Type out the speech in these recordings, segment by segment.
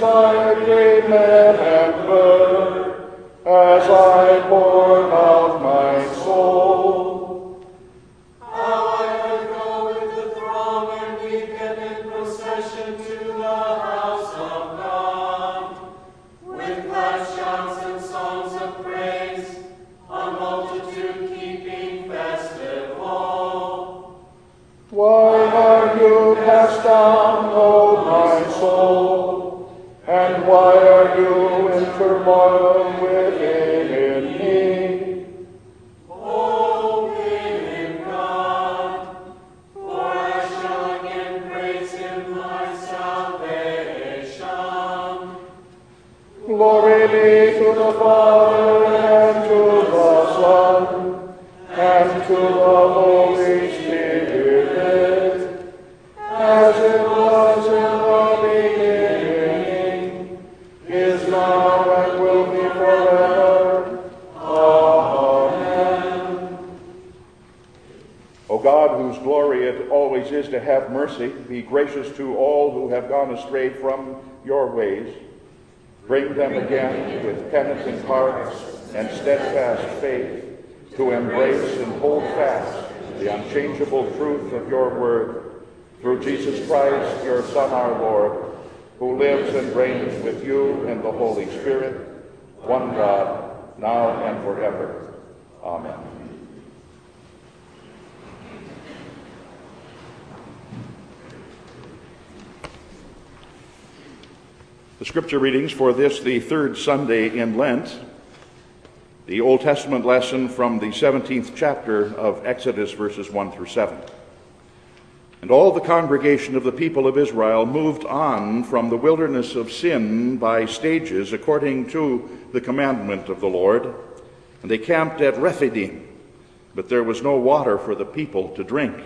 things gracious to all who have gone astray from your ways. Bring them again with penitent hearts and steadfast faith to embrace and hold fast the unchangeable truth of your word, through Jesus Christ, your Son, our Lord, who lives and reigns with you and the Holy Spirit, one God, now and forever. Amen. The scripture readings for this, the third Sunday in Lent, the Old Testament lesson from the 17th chapter of Exodus, verses 1 through 7. And all the congregation of the people of Israel moved on from the wilderness of sin by stages according to the commandment of the Lord. And they camped at Rephidim, but there was no water for the people to drink.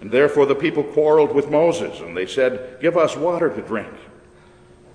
And therefore the people quarreled with Moses, and they said, Give us water to drink.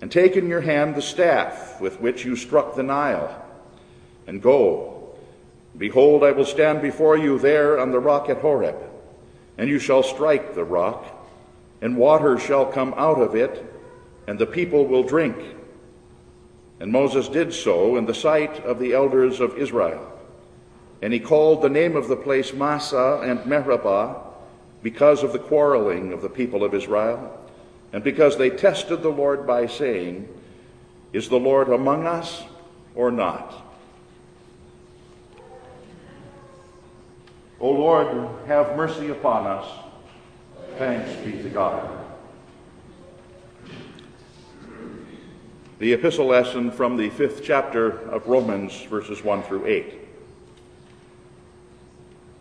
and take in your hand the staff with which you struck the Nile, and go. Behold, I will stand before you there on the rock at Horeb, and you shall strike the rock, and water shall come out of it, and the people will drink. And Moses did so in the sight of the elders of Israel. And he called the name of the place Massah and Meribah because of the quarreling of the people of Israel and because they tested the Lord by saying, Is the Lord among us or not? O Lord, have mercy upon us. Thanks be to God. The epistle lesson from the fifth chapter of Romans, verses 1 through 8.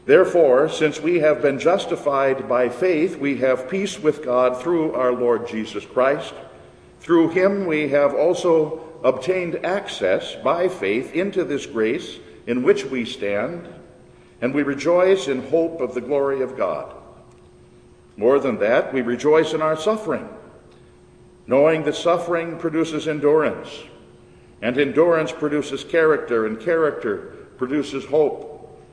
Therefore, since we have been justified by faith, we have peace with God through our Lord Jesus Christ. Through him we have also obtained access by faith into this grace in which we stand, and we rejoice in hope of the glory of God. More than that, we rejoice in our suffering, knowing that suffering produces endurance, and endurance produces character, and character produces hope.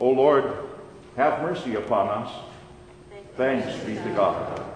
O Lord, have mercy upon us. Thanks be to God.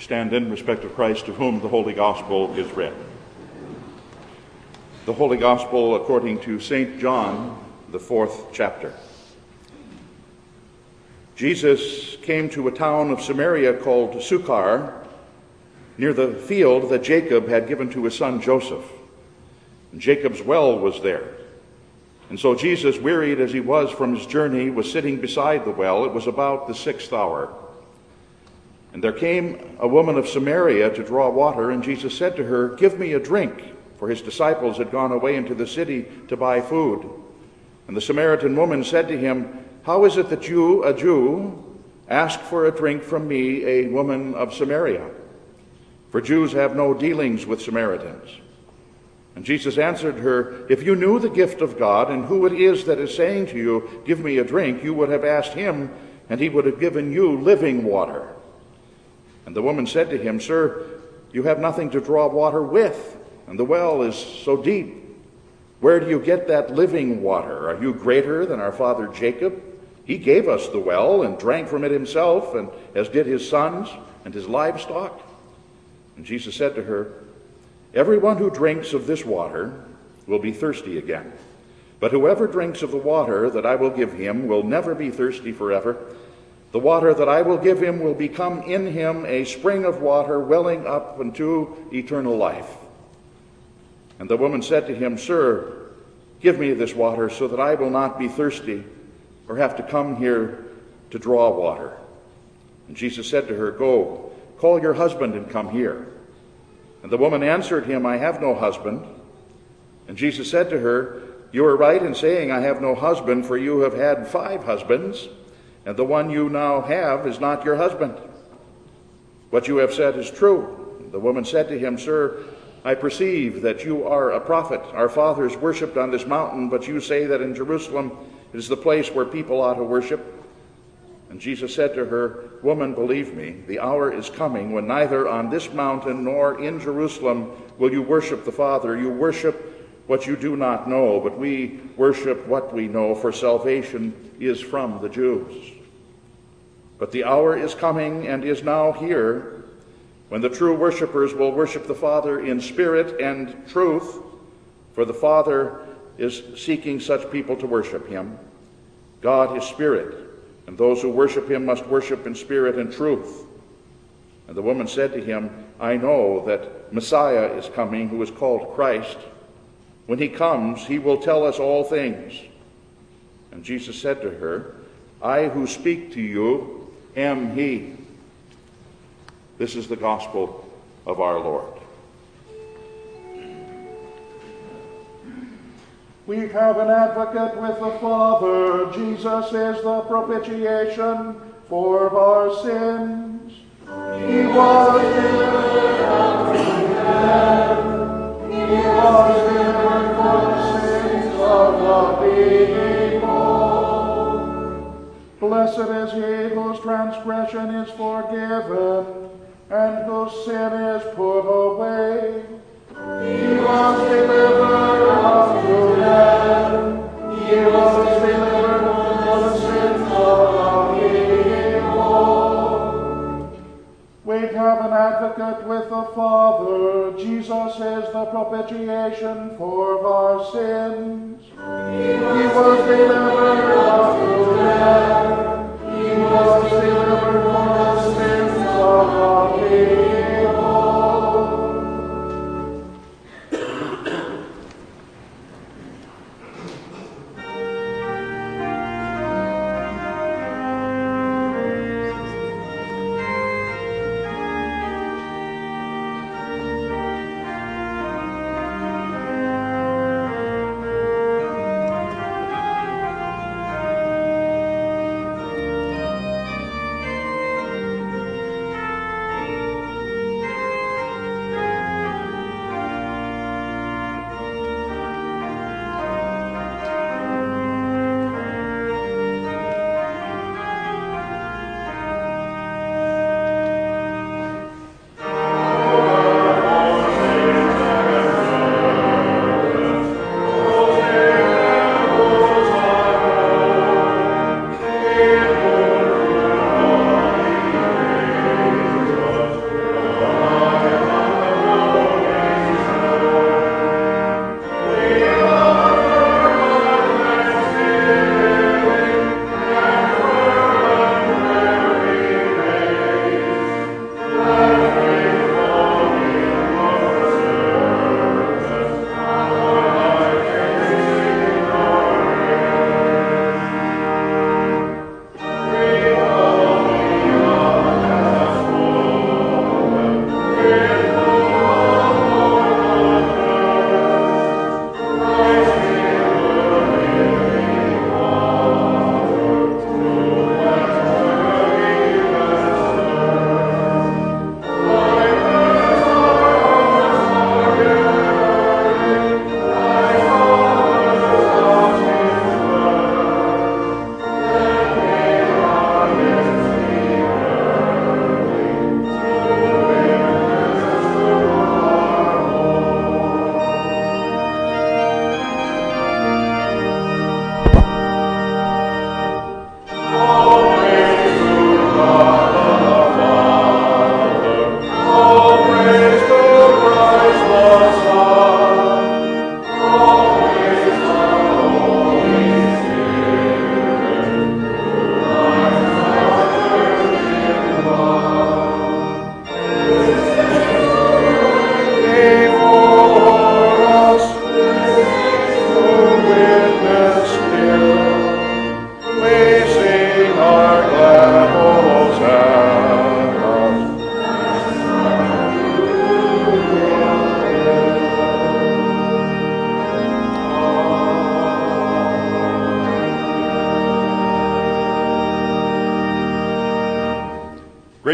Stand in respect of Christ, to whom the Holy Gospel is read. The Holy Gospel according to St. John, the fourth chapter. Jesus came to a town of Samaria called Sychar, near the field that Jacob had given to his son Joseph. And Jacob's well was there. And so Jesus, wearied as he was from his journey, was sitting beside the well. It was about the sixth hour. And there came a woman of Samaria to draw water, and Jesus said to her, Give me a drink, for his disciples had gone away into the city to buy food. And the Samaritan woman said to him, How is it that you, a Jew, ask for a drink from me, a woman of Samaria? For Jews have no dealings with Samaritans. And Jesus answered her, If you knew the gift of God and who it is that is saying to you, Give me a drink, you would have asked him, and he would have given you living water. And the woman said to him, Sir, you have nothing to draw water with, and the well is so deep. Where do you get that living water? Are you greater than our father Jacob? He gave us the well and drank from it himself, and as did his sons and his livestock. And Jesus said to her, Everyone who drinks of this water will be thirsty again. But whoever drinks of the water that I will give him will never be thirsty forever. The water that I will give him will become in him a spring of water welling up into eternal life. And the woman said to him, Sir, give me this water so that I will not be thirsty or have to come here to draw water. And Jesus said to her, Go, call your husband and come here. And the woman answered him, I have no husband. And Jesus said to her, You are right in saying, I have no husband, for you have had five husbands and the one you now have is not your husband. What you have said is true. The woman said to him, Sir, I perceive that you are a prophet. Our fathers worshipped on this mountain, but you say that in Jerusalem is the place where people ought to worship. And Jesus said to her, Woman, believe me, the hour is coming when neither on this mountain nor in Jerusalem will you worship the Father. You worship what you do not know, but we worship what we know, for salvation is from the Jews. But the hour is coming and is now here when the true worshippers will worship the Father in spirit and truth, for the Father is seeking such people to worship him. God is spirit, and those who worship him must worship in spirit and truth. And the woman said to him, I know that Messiah is coming, who is called Christ. When he comes, he will tell us all things. And Jesus said to her, I who speak to you am he. This is the gospel of our Lord. We have an advocate with the Father. Jesus is the propitiation for our sins. He was delivered death. He was Blessed is he whose transgression is forgiven and whose sin is put away. He was delivered out of death. He was delivered an advocate with the Father. Jesus is the propitiation for our sins. He was delivered out of death. He was delivered for the sins of the people.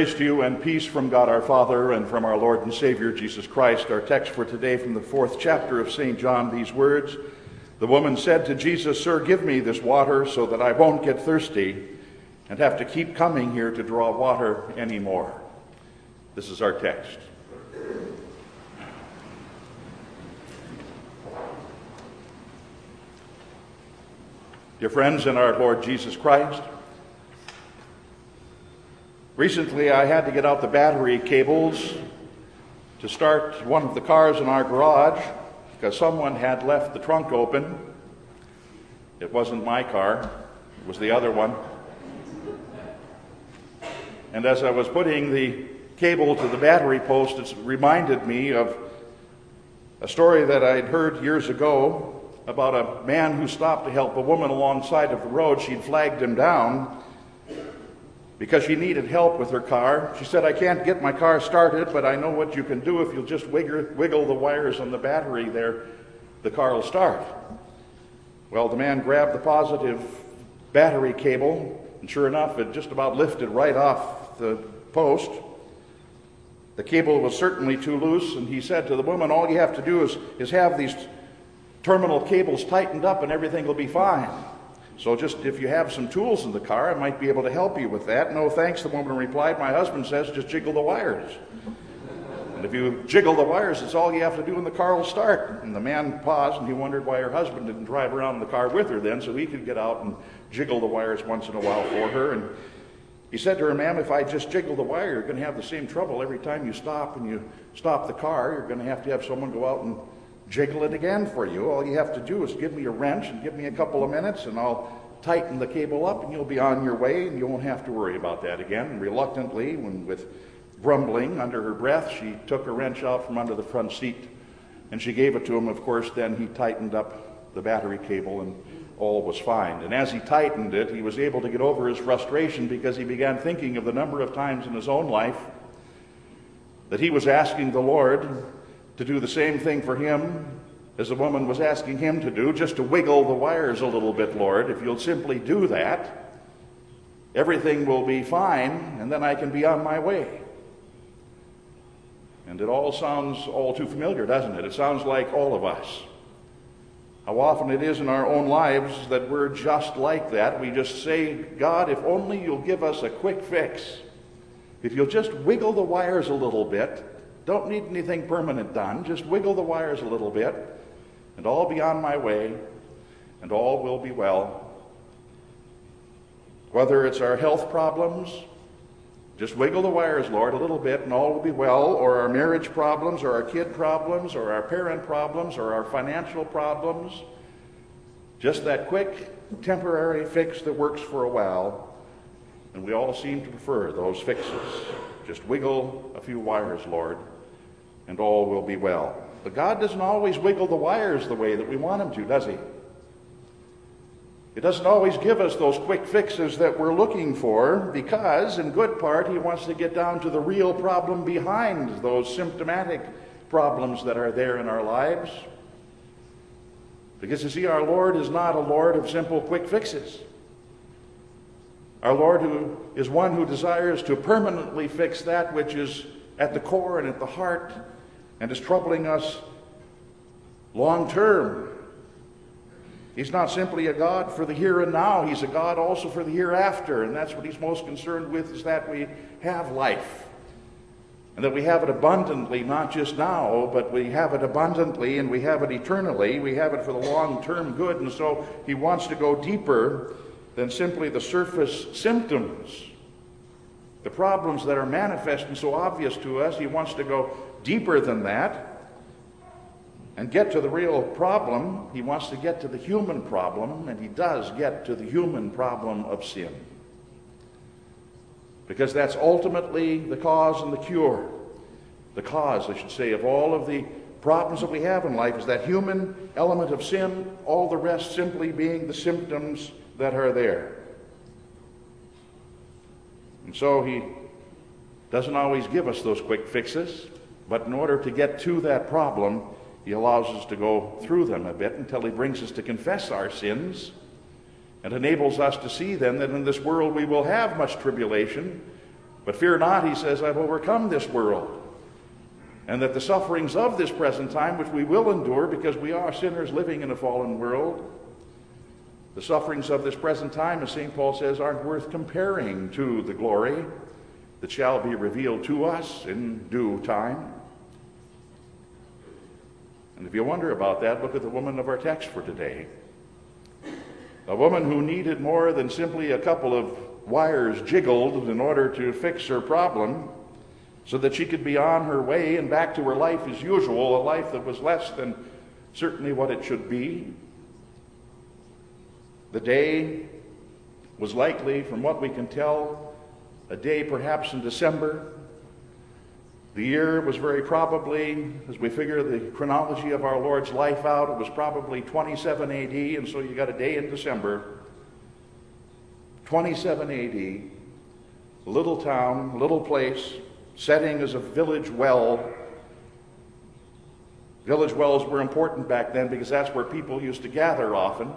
Grace to you and peace from God our Father and from our Lord and Savior Jesus Christ. Our text for today from the fourth chapter of St. John, these words The woman said to Jesus, Sir, give me this water so that I won't get thirsty and have to keep coming here to draw water anymore. This is our text. Dear friends in our Lord Jesus Christ, recently I had to get out the battery cables to start one of the cars in our garage because someone had left the trunk open. It wasn't my car, it was the other one. And as I was putting the cable to the battery post, it reminded me of a story that I'd heard years ago about a man who stopped to help a woman alongside of the road. She'd flagged him down because she needed help with her car. She said, I can't get my car started, but I know what you can do if you'll just wiggle, the wires on the battery there, the car will start. Well, the man grabbed the positive battery cable, and sure enough, it just about lifted right off the post. The cable was certainly too loose, and he said to the woman, All you have to do is, is have these terminal cables tightened up and everything will be fine. So just if you have some tools in the car, I might be able to help you with that. No thanks, the woman replied. My husband says just jiggle the wires. And if you jiggle the wires, it's all you have to do and the car will start. And the man paused and he wondered why her husband didn't drive around in the car with her then so he could get out and jiggle the wires once in a while for her. And he said to her, Ma'am, if I just jiggle the wire, you're going to have the same trouble every time you stop and you stop the car. You're going to have to have someone go out and jiggle it again for you. All you have to do is give me a wrench and give me a couple of minutes, and I'll tighten the cable up, and you'll be on your way, and you won't have to worry about that again. And reluctantly, when with grumbling under her breath, she took a wrench out from under the front seat, and she gave it to him. Of course, then he tightened up the battery cable, and all was fine. And as he tightened it, he was able to get over his frustration because he began thinking of the number of times in his own life that he was asking the Lord to do the same thing for him as the woman was asking him to do, just to wiggle the wires a little bit, Lord. If you'll simply do that, everything will be fine, and then I can be on my way. And it all sounds all too familiar, doesn't it? It sounds like all of us. How often it is in our own lives that we're just like that. We just say, God, if only you'll give us a quick fix. If you'll just wiggle the wires a little bit, don't need anything permanent done. Just wiggle the wires a little bit, and all be on my way, and all will be well. Whether it's our health problems, just wiggle the wires, Lord, a little bit, and all will be well, or our marriage problems, or our kid problems, or our parent problems, or our financial problems. Just that quick, temporary fix that works for a while. And we all seem to prefer those fixes. Just wiggle a few wires, Lord and all will be well. But God doesn't always wiggle the wires the way that we want Him to, does He? He doesn't always give us those quick fixes that we're looking for because, in good part, He wants to get down to the real problem behind those symptomatic problems that are there in our lives. Because you see, our Lord is not a Lord of simple quick fixes. Our Lord who is one who desires to permanently fix that which is at the core and at the heart and is troubling us long term. He's not simply a God for the here and now, He's a God also for the hereafter. And that's what He's most concerned with is that we have life. And that we have it abundantly, not just now, but we have it abundantly and we have it eternally. We have it for the long term good. And so He wants to go deeper than simply the surface symptoms, the problems that are manifest and so obvious to us. He wants to go deeper than that and get to the real problem. He wants to get to the human problem, and he does get to the human problem of sin. Because that's ultimately the cause and the cure. The cause, I should say, of all of the problems that we have in life is that human element of sin, all the rest simply being the symptoms that are there. And so he doesn't always give us those quick fixes. But in order to get to that problem, he allows us to go through them a bit until he brings us to confess our sins and enables us to see then that in this world we will have much tribulation, But fear not, he says, I've overcome this world. And that the sufferings of this present time, which we will endure because we are sinners living in a fallen world, the sufferings of this present time, as St. Paul says, aren't worth comparing to the glory that shall be revealed to us in due time. And if you wonder about that, look at the woman of our text for today. A woman who needed more than simply a couple of wires jiggled in order to fix her problem so that she could be on her way and back to her life as usual, a life that was less than certainly what it should be. The day was likely, from what we can tell, a day perhaps in December. The year was very probably, as we figure the chronology of our Lord's life out, it was probably 27 AD, and so you got a day in December. 27 AD, little town, little place, setting as a village well. Village wells were important back then because that's where people used to gather often.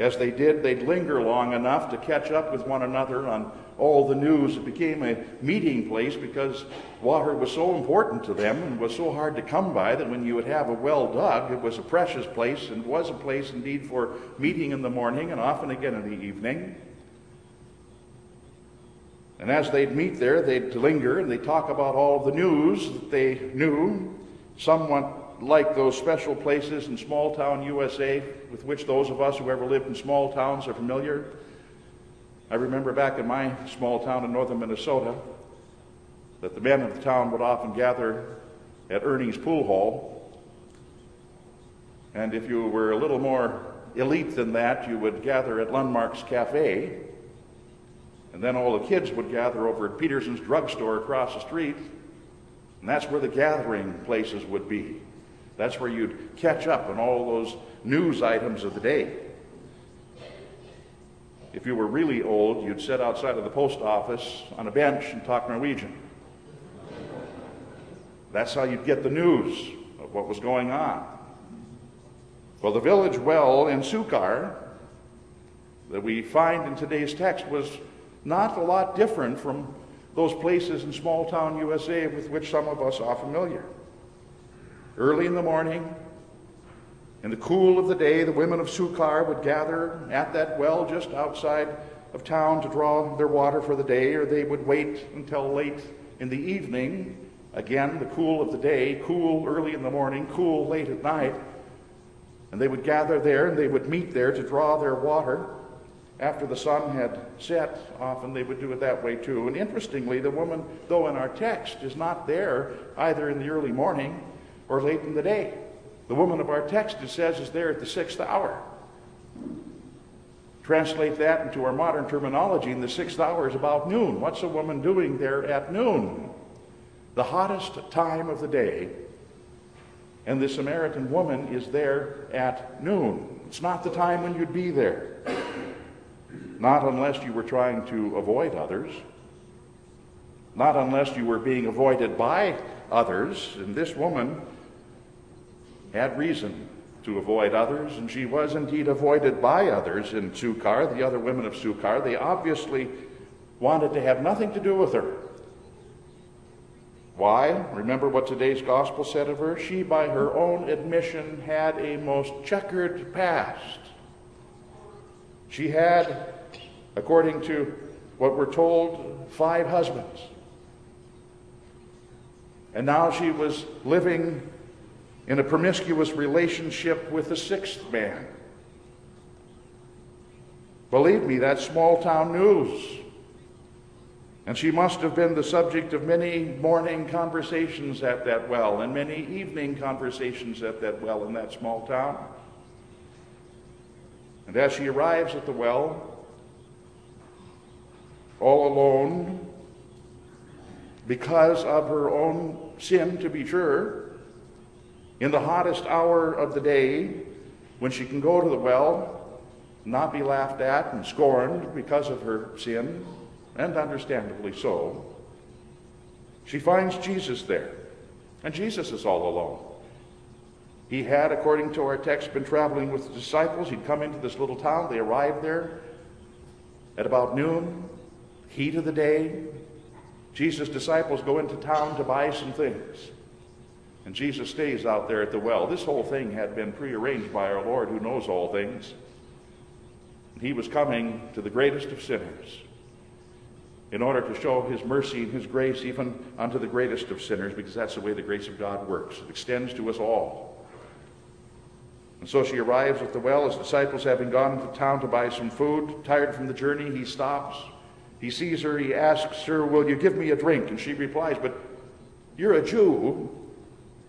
As they did, they'd linger long enough to catch up with one another on all the news. It became a meeting place because water was so important to them and was so hard to come by that when you would have a well dug, it was a precious place and was a place indeed for meeting in the morning and often again in the evening. And as they'd meet there, they'd linger and they'd talk about all the news that they knew, somewhat like those special places in small town USA with which those of us who ever lived in small towns are familiar. I remember back in my small town in northern Minnesota that the men of the town would often gather at Ernie's Pool Hall. And if you were a little more elite than that, you would gather at Lundmark's Cafe. And then all the kids would gather over at Peterson's drugstore across the street. And that's where the gathering places would be. That's where you'd catch up on all those news items of the day. If you were really old, you'd sit outside of the post office on a bench and talk Norwegian. That's how you'd get the news of what was going on. Well, the village well in Sychar that we find in today's text was not a lot different from those places in small town USA with which some of us are familiar. Early in the morning, in the cool of the day, the women of Sychar would gather at that well just outside of town to draw their water for the day, or they would wait until late in the evening. Again, the cool of the day, cool early in the morning, cool late at night. And they would gather there and they would meet there to draw their water. After the sun had set, often they would do it that way too. And interestingly, the woman, though in our text, is not there either in the early morning or late in the day. The woman of our text, it says, is there at the sixth hour. Translate that into our modern terminology, and the sixth hour is about noon. What's a woman doing there at noon? The hottest time of the day. And the Samaritan woman is there at noon. It's not the time when you'd be there. Not unless you were trying to avoid others. Not unless you were being avoided by others. And this woman had reason to avoid others, and she was indeed avoided by others in Sychar, the other women of Sychar. They obviously wanted to have nothing to do with her. Why? Remember what today's gospel said of her? She, by her own admission, had a most checkered past. She had, according to what we're told, five husbands. And now she was living in a promiscuous relationship with a sixth man. Believe me, that's small town news. And she must have been the subject of many morning conversations at that well and many evening conversations at that well in that small town. And as she arrives at the well, all alone, because of her own sin, to be sure, in the hottest hour of the day, when she can go to the well, not be laughed at and scorned because of her sin, and understandably so, she finds Jesus there. And Jesus is all alone. He had, according to our text, been traveling with the disciples. He'd come into this little town. They arrived there at about noon. heat of the day, Jesus' disciples go into town to buy some things. And Jesus stays out there at the well. This whole thing had been prearranged by our Lord who knows all things. He was coming to the greatest of sinners in order to show his mercy and his grace even unto the greatest of sinners, because that's the way the grace of God works. It extends to us all. And so she arrives at the well, his disciples having gone to town to buy some food. Tired from the journey, he stops. He sees her, he asks her, Will you give me a drink? And she replies, But you're a Jew,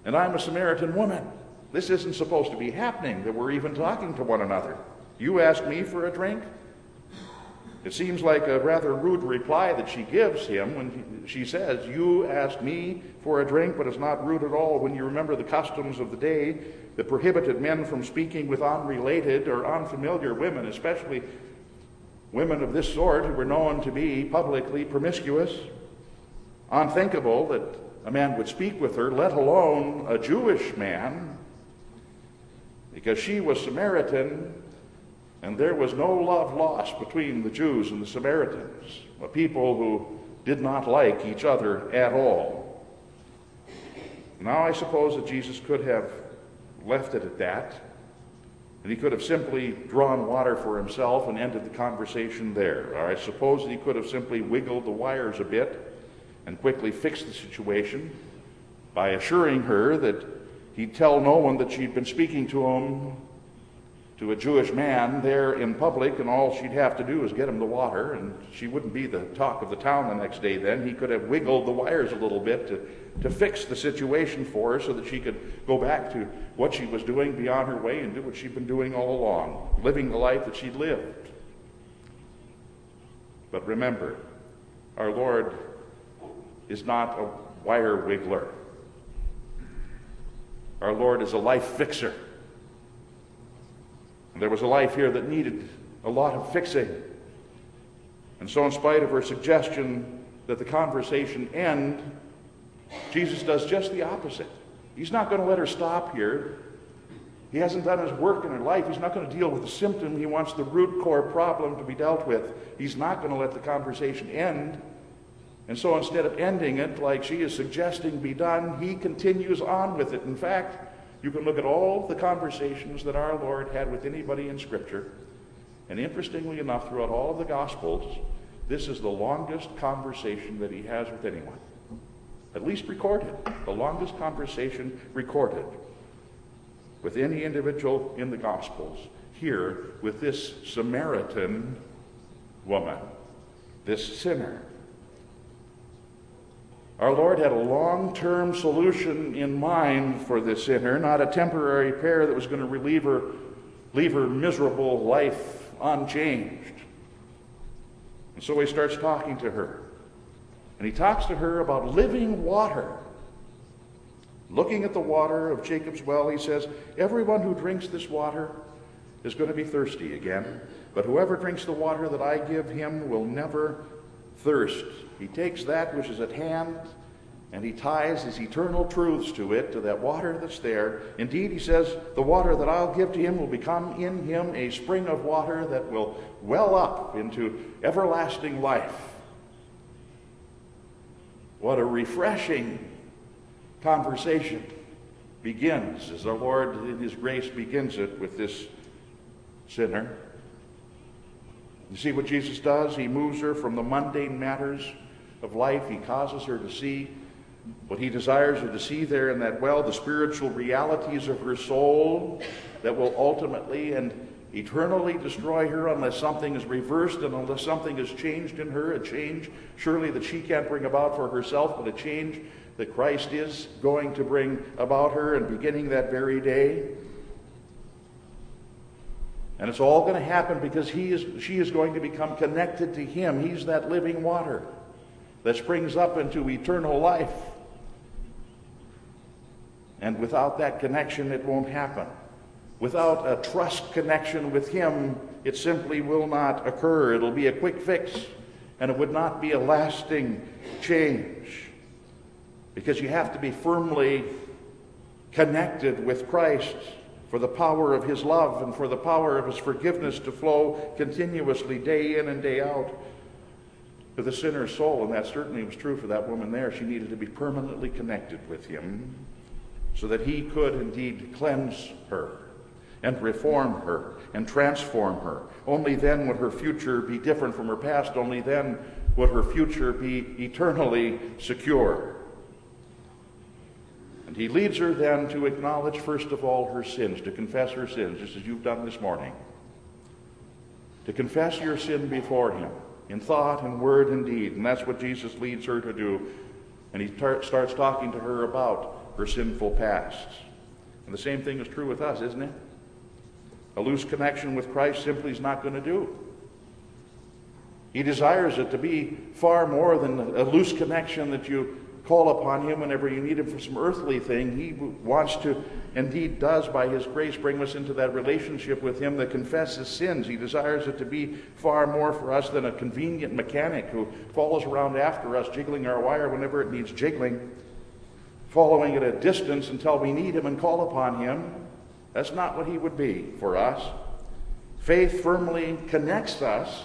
and I'm a Samaritan woman. This isn't supposed to be happening, that we're even talking to one another. You ask me for a drink? It seems like a rather rude reply that she gives him when she says, You ask me for a drink, but it's not rude at all when you remember the customs of the day that prohibited men from speaking with unrelated or unfamiliar women, especially women of this sort who were known to be publicly promiscuous. Unthinkable that a man would speak with her, let alone a Jewish man, because she was Samaritan and there was no love lost between the Jews and the Samaritans, a people who did not like each other at all. Now, I suppose that Jesus could have left it at that, and he could have simply drawn water for himself and ended the conversation there. Or I suppose that he could have simply wiggled the wires a bit and quickly fixed the situation by assuring her that he'd tell no one that she'd been speaking to him to a Jewish man there in public, and all she'd have to do was get him the water, and she wouldn't be the talk of the town the next day then. He could have wiggled the wires a little bit to, to fix the situation for her so that she could go back to what she was doing, be on her way, and do what she'd been doing all along, living the life that she'd lived. But remember, our Lord is not a wire wiggler. Our Lord is a life fixer. And there was a life here that needed a lot of fixing. And so, in spite of her suggestion that the conversation end, Jesus does just the opposite. He's not going to let her stop here. He hasn't done his work in her life. He's not going to deal with the symptom. He wants the root core problem to be dealt with. He's not going to let the conversation end. And so instead of ending it like she is suggesting be done, he continues on with it. In fact, you can look at all the conversations that our Lord had with anybody in Scripture, and interestingly enough, throughout all of the Gospels, this is the longest conversation that he has with anyone. At least recorded. The longest conversation recorded with any individual in the Gospels. Here, with this Samaritan woman, this sinner. Our Lord had a long term solution in mind for this sinner, not a temporary pair that was going to relieve her, leave her miserable life unchanged. And so he starts talking to her. And he talks to her about living water. Looking at the water of Jacob's well, he says, Everyone who drinks this water is going to be thirsty again. But whoever drinks the water that I give him will never thirst. He takes that which is at hand and he ties his eternal truths to it, to that water that's there. Indeed, he says, the water that I'll give to him will become in him a spring of water that will well up into everlasting life. What a refreshing conversation begins as our Lord in his grace begins it with this sinner. You see what Jesus does? He moves her from the mundane matters of life. He causes her to see what he desires her to see there in that well, the spiritual realities of her soul that will ultimately and eternally destroy her unless something is reversed and unless something is changed in her, a change surely that she can't bring about for herself, but a change that Christ is going to bring about her and beginning that very day. And it's all going to happen because he is, she is going to become connected to him. He's that living water that springs up into eternal life. And without that connection, it won't happen. Without a trust connection with Him, it simply will not occur. It'll be a quick fix, and it would not be a lasting change. Because you have to be firmly connected with Christ for the power of His love and for the power of His forgiveness to flow continuously, day in and day out. to the sinner's soul, and that certainly was true for that woman there. She needed to be permanently connected with him so that he could indeed cleanse her and reform her and transform her. Only then would her future be different from her past. Only then would her future be eternally secure. And he leads her then to acknowledge, first of all, her sins, to confess her sins, just as you've done this morning. To confess your sin before him in thought and word and deed. And that's what Jesus leads her to do. And he tar- starts talking to her about her sinful past. And the same thing is true with us, isn't it? A loose connection with Christ simply is not going to do. He desires it to be far more than a loose connection that you call upon Him whenever you need Him for some earthly thing. He wants to, indeed does, by His grace, bring us into that relationship with Him that confesses sins. He desires it to be far more for us than a convenient mechanic who follows around after us, jiggling our wire whenever it needs jiggling, following at a distance until we need Him and call upon Him. That's not what He would be for us. Faith firmly connects us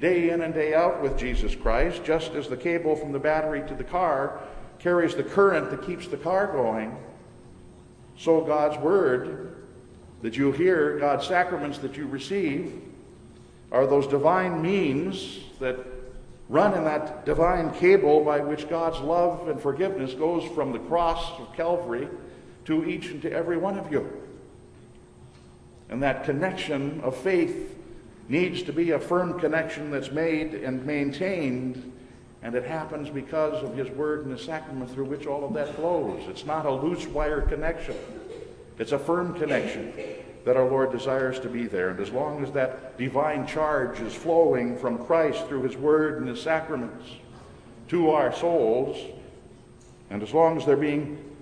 day in and day out with Jesus Christ, just as the cable from the battery to the car carries the current that keeps the car going. So God's Word that you hear, God's sacraments that you receive, are those divine means that run in that divine cable by which God's love and forgiveness goes from the cross of Calvary to each and to every one of you. And that connection of faith needs to be a firm connection that's made and maintained, and it happens because of His Word and the sacrament through which all of that flows. It's not a loose wire connection, it's a firm connection that our Lord desires to be there. And as long as that divine charge is flowing from Christ through His Word and His sacraments to our souls, and as long as they're being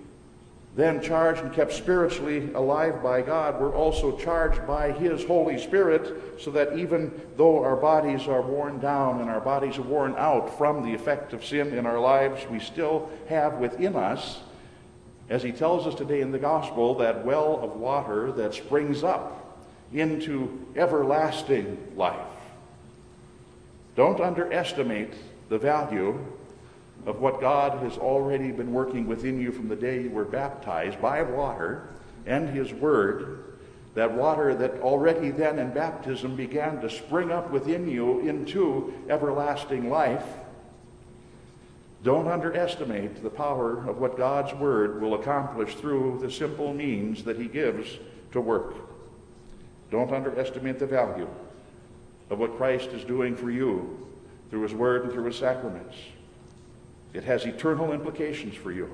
then charged and kept spiritually alive by God, we're also charged by His Holy Spirit so that even though our bodies are worn down and our bodies are worn out from the effect of sin in our lives, we still have within us, as He tells us today in the Gospel, that well of water that springs up into everlasting life. Don't underestimate the value of what God has already been working within you from the day you were baptized by water and His Word, that water that already then in baptism began to spring up within you into everlasting life. Don't underestimate the power of what God's Word will accomplish through the simple means that He gives to work. Don't underestimate the value of what Christ is doing for you through His Word and through His sacraments. It has eternal implications for you.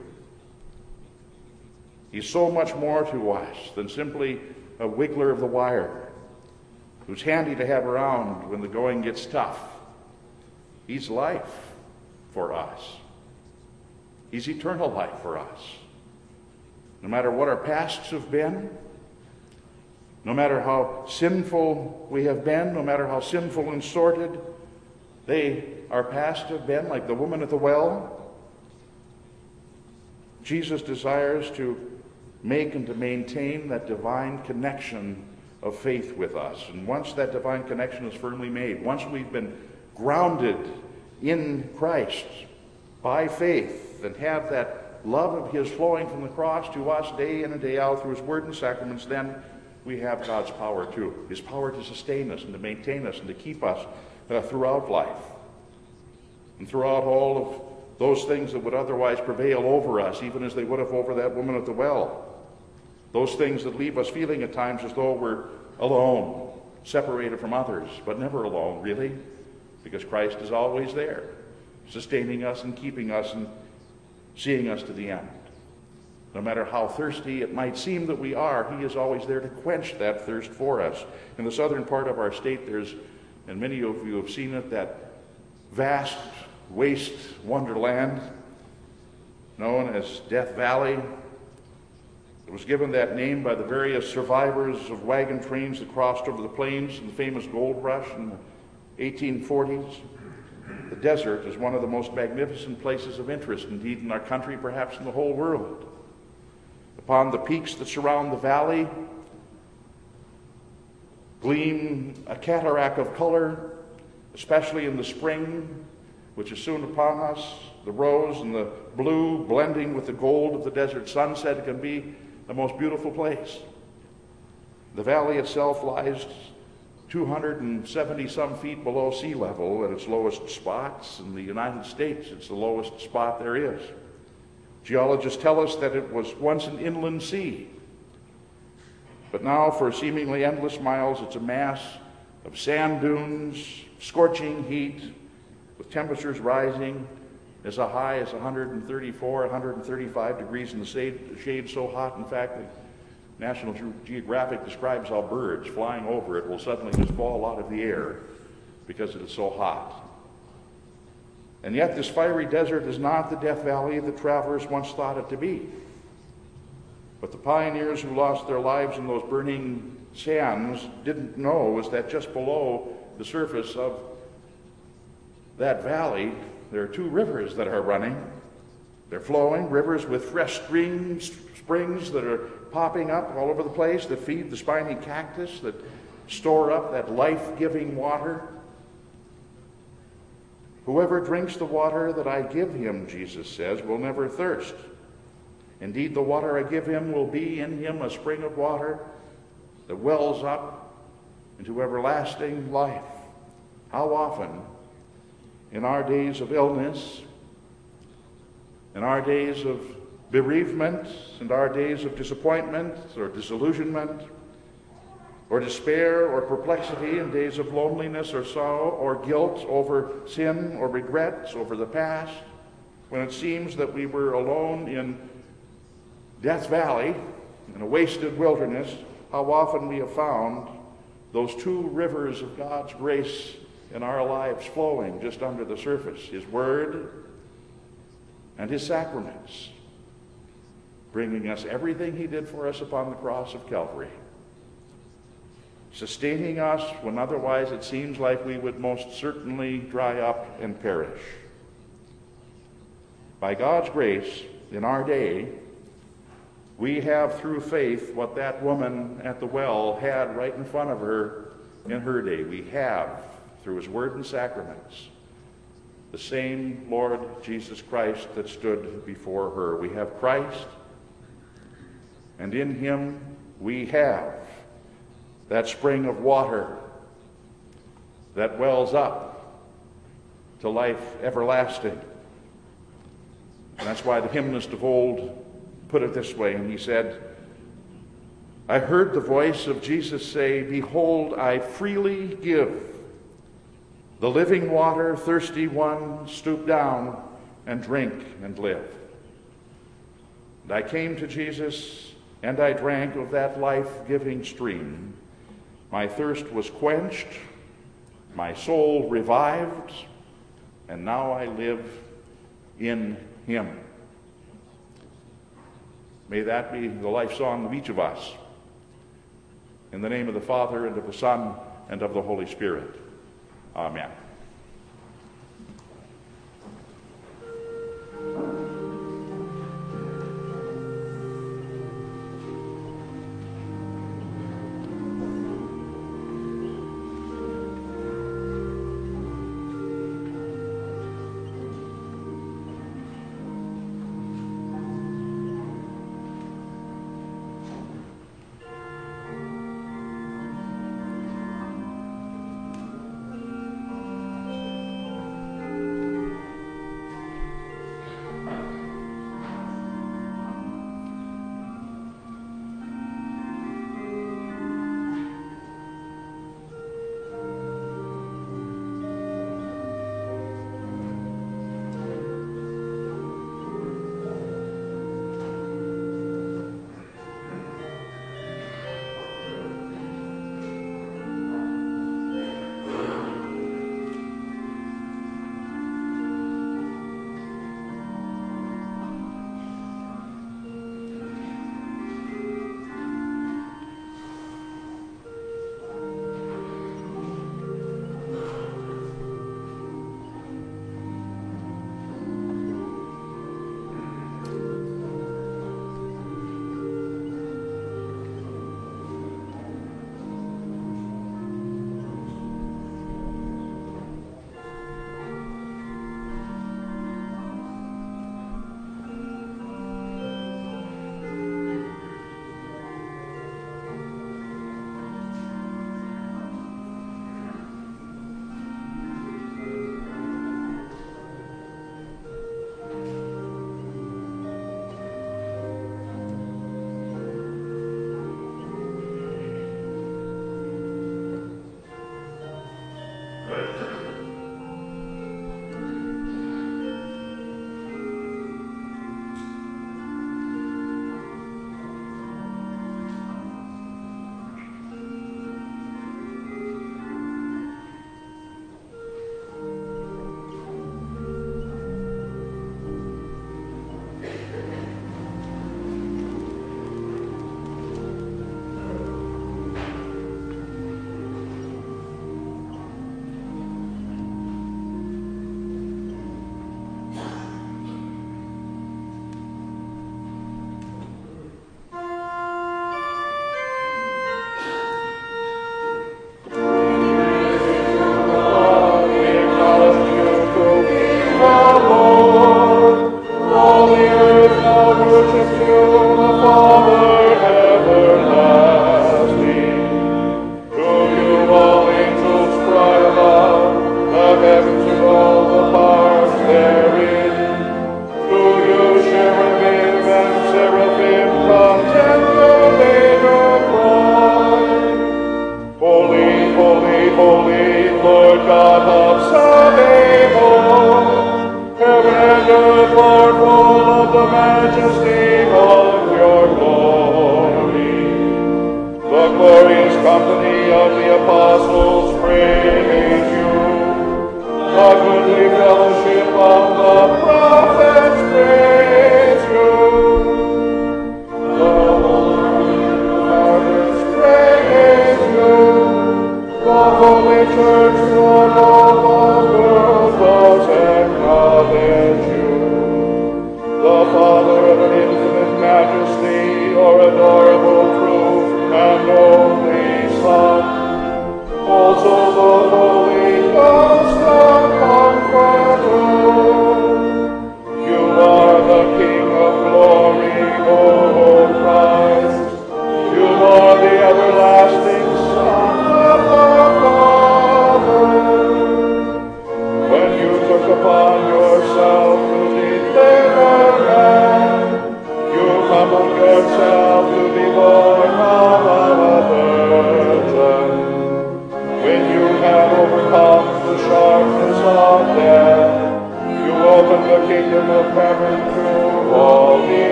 He's so much more to us than simply a wiggler of the wire who's handy to have around when the going gets tough. He's life for us. He's eternal life for us. No matter what our pasts have been, no matter how sinful we have been, no matter how sinful and sordid they, our past have been, like the woman at the well, Jesus desires to make and to maintain that divine connection of faith with us. And once that divine connection is firmly made, once we've been grounded in Christ by faith and have that love of His flowing from the cross to us day in and day out through His Word and sacraments, then we have God's power too. His power to sustain us and to maintain us and to keep us uh, throughout life and throughout all of those things that would otherwise prevail over us, even as they would have over that woman at the well. Those things that leave us feeling at times as though we're alone, separated from others, but never alone, really, because Christ is always there, sustaining us and keeping us and seeing us to the end. No matter how thirsty it might seem that we are, He is always there to quench that thirst for us. In the southern part of our state, there's, and many of you have seen it, that vast waste wonderland known as Death Valley. It was given that name by the various survivors of wagon trains that crossed over the plains in the famous gold rush in the 1840s. The desert is one of the most magnificent places of interest, indeed, in our country, perhaps in the whole world. Upon the peaks that surround the valley gleam a cataract of color, especially in the spring which is soon upon us, the rose and the blue blending with the gold of the desert sunset, can be the most beautiful place. The valley itself lies 270 some feet below sea level at its lowest spots. In the United States, it's the lowest spot there is. Geologists tell us that it was once an inland sea. But now, for seemingly endless miles, it's a mass of sand dunes, scorching heat, with temperatures rising as high as 134, 135 degrees in the shade, so hot, in fact, that National Geographic describes how birds flying over it will suddenly just fall out of the air because it is so hot. And yet, this fiery desert is not the Death Valley that travelers once thought it to be. But the pioneers who lost their lives in those burning sands didn't know was that just below the surface of that valley, there are two rivers that are running. They're flowing, rivers with fresh streams, springs that are popping up all over the place that feed the spiny cactus, that store up that life giving water. Whoever drinks the water that I give him, Jesus says, will never thirst. Indeed, the water I give him will be in him a spring of water that wells up into everlasting life. How often in our days of illness, in our days of bereavement, and our days of disappointment or disillusionment, or despair or perplexity, in days of loneliness or sorrow or guilt over sin or regrets over the past, when it seems that we were alone in Death Valley, in a wasted wilderness, how often we have found those two rivers of God's grace in our lives flowing just under the surface His Word and His sacraments, bringing us everything He did for us upon the cross of Calvary, sustaining us when otherwise it seems like we would most certainly dry up and perish. By God's grace, in our day, we have through faith what that woman at the well had right in front of her in her day. We have through his word and sacraments. The same Lord Jesus Christ that stood before her. We have Christ, and in him we have that spring of water that wells up to life everlasting. And that's why the hymnist of old put it this way, and he said, I heard the voice of Jesus say, Behold, I freely give the living water, thirsty one, stoop down and drink and live. And I came to Jesus and I drank of that life giving stream. My thirst was quenched, my soul revived, and now I live in Him. May that be the life song of each of us. In the name of the Father, and of the Son, and of the Holy Spirit. Amen.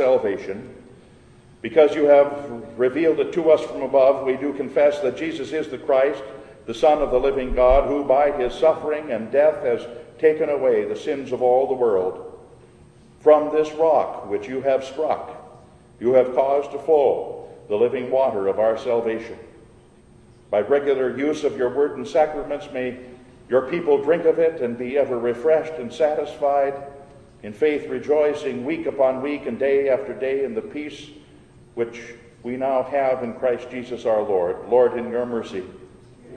Salvation, because you have revealed it to us from above, we do confess that Jesus is the Christ, the Son of the living God, who by his suffering and death has taken away the sins of all the world. From this rock which you have struck, you have caused to flow the living water of our salvation. By regular use of your word and sacraments, may your people drink of it and be ever refreshed and satisfied, in faith rejoicing week upon week and day after day in the peace which we now have in Christ Jesus our Lord. Lord, in your mercy,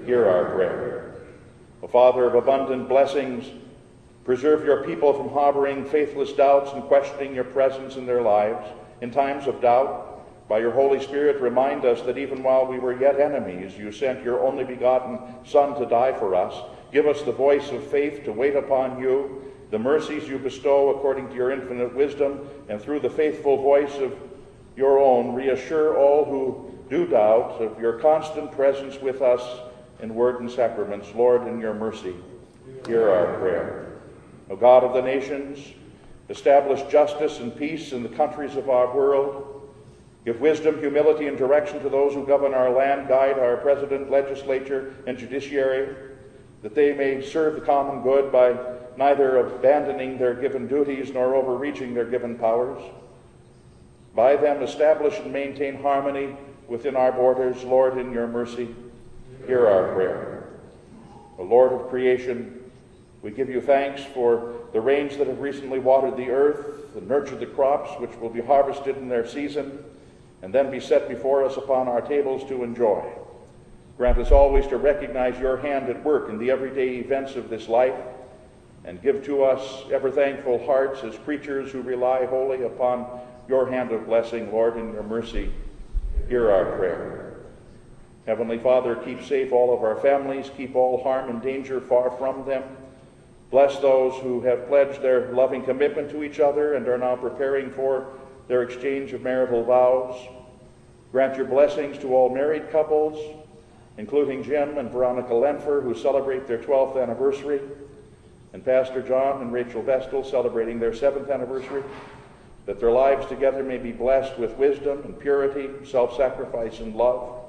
hear our prayer. O Father of abundant blessings, preserve your people from harboring faithless doubts and questioning your presence in their lives. In times of doubt, by your Holy Spirit, remind us that even while we were yet enemies, you sent your only begotten Son to die for us. Give us the voice of faith to wait upon you, the mercies you bestow according to your infinite wisdom, and through the faithful voice of your own, reassure all who do doubt of your constant presence with us in word and sacraments. Lord, in your mercy, hear our prayer. O God of the nations, establish justice and peace in the countries of our world. Give wisdom, humility, and direction to those who govern our land. Guide our president, legislature, and judiciary, that they may serve the common good by neither abandoning their given duties nor overreaching their given powers. By them, establish and maintain harmony within our borders. Lord, in your mercy, hear our prayer. O Lord of creation, we give you thanks for the rains that have recently watered the earth and nurtured the crops which will be harvested in their season and then be set before us upon our tables to enjoy. Grant us always to recognize your hand at work in the everyday events of this life and give to us ever thankful hearts as creatures who rely wholly upon your hand of blessing, Lord, in your mercy. Hear our prayer. Heavenly Father, keep safe all of our families, keep all harm and danger far from them. Bless those who have pledged their loving commitment to each other and are now preparing for their exchange of marital vows. Grant your blessings to all married couples, including Jim and Veronica Lenfer, who celebrate their 12th anniversary, and Pastor John and Rachel Vestal celebrating their 7th anniversary, that their lives together may be blessed with wisdom and purity, self sacrifice and love.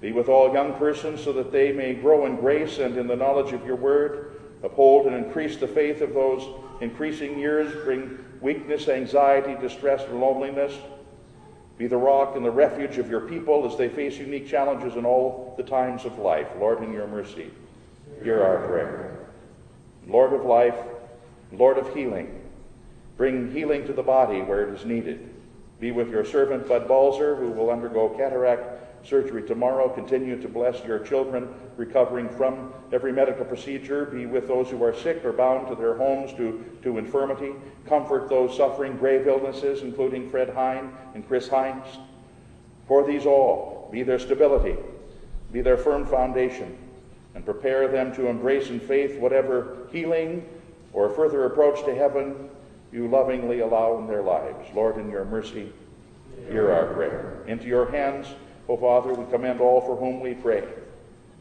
Be with all young persons so that they may grow in grace and in the knowledge of your word, uphold and increase the faith of those increasing years, bring weakness, anxiety, distress, and loneliness. Be the rock and the refuge of your people as they face unique challenges in all the times of life. Lord, in your mercy, hear our prayer. Lord of life, Lord of healing, bring healing to the body where it is needed. Be with your servant, Bud Balzer, who will undergo cataract surgery tomorrow. Continue to bless your children recovering from every medical procedure. Be with those who are sick or bound to their homes to, to infirmity. Comfort those suffering grave illnesses, including Fred Hine and Chris Hines. For these all, be their stability, be their firm foundation, and prepare them to embrace in faith whatever healing or further approach to heaven you lovingly allow in their lives. Lord, in your mercy, hear our prayer. Into your hands, O Father, we commend all for whom we pray.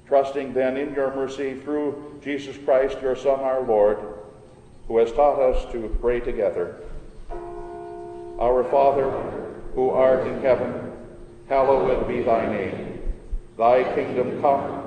Trusting then in your mercy through Jesus Christ, your Son, our Lord, who has taught us to pray together. Our Father, who art in heaven, hallowed be thy name. Thy kingdom come,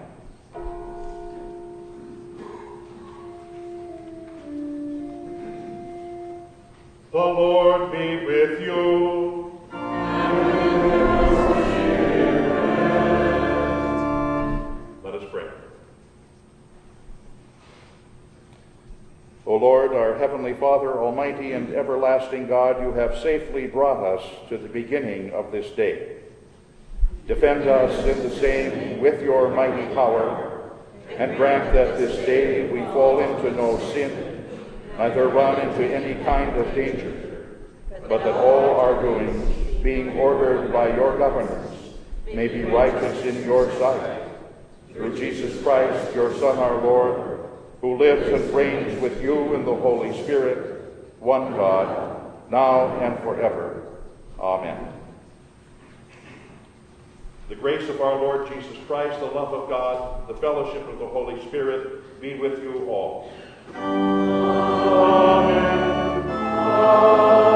The Lord be with you. And with Let us pray. O Lord, our Heavenly Father, Almighty and everlasting God, you have safely brought us to the beginning of this day. Defend us in the same with your mighty power, and grant that this day we fall into no sin, neither run into any kind of danger, but that all our doings, being ordered by your governors, may be righteous in your sight. Through Jesus Christ, your Son, our Lord, who lives and reigns with you in the Holy Spirit, one God, now and forever. Amen. The grace of our Lord Jesus Christ, the love of God, the fellowship of the Holy Spirit be with you Amen. Amen.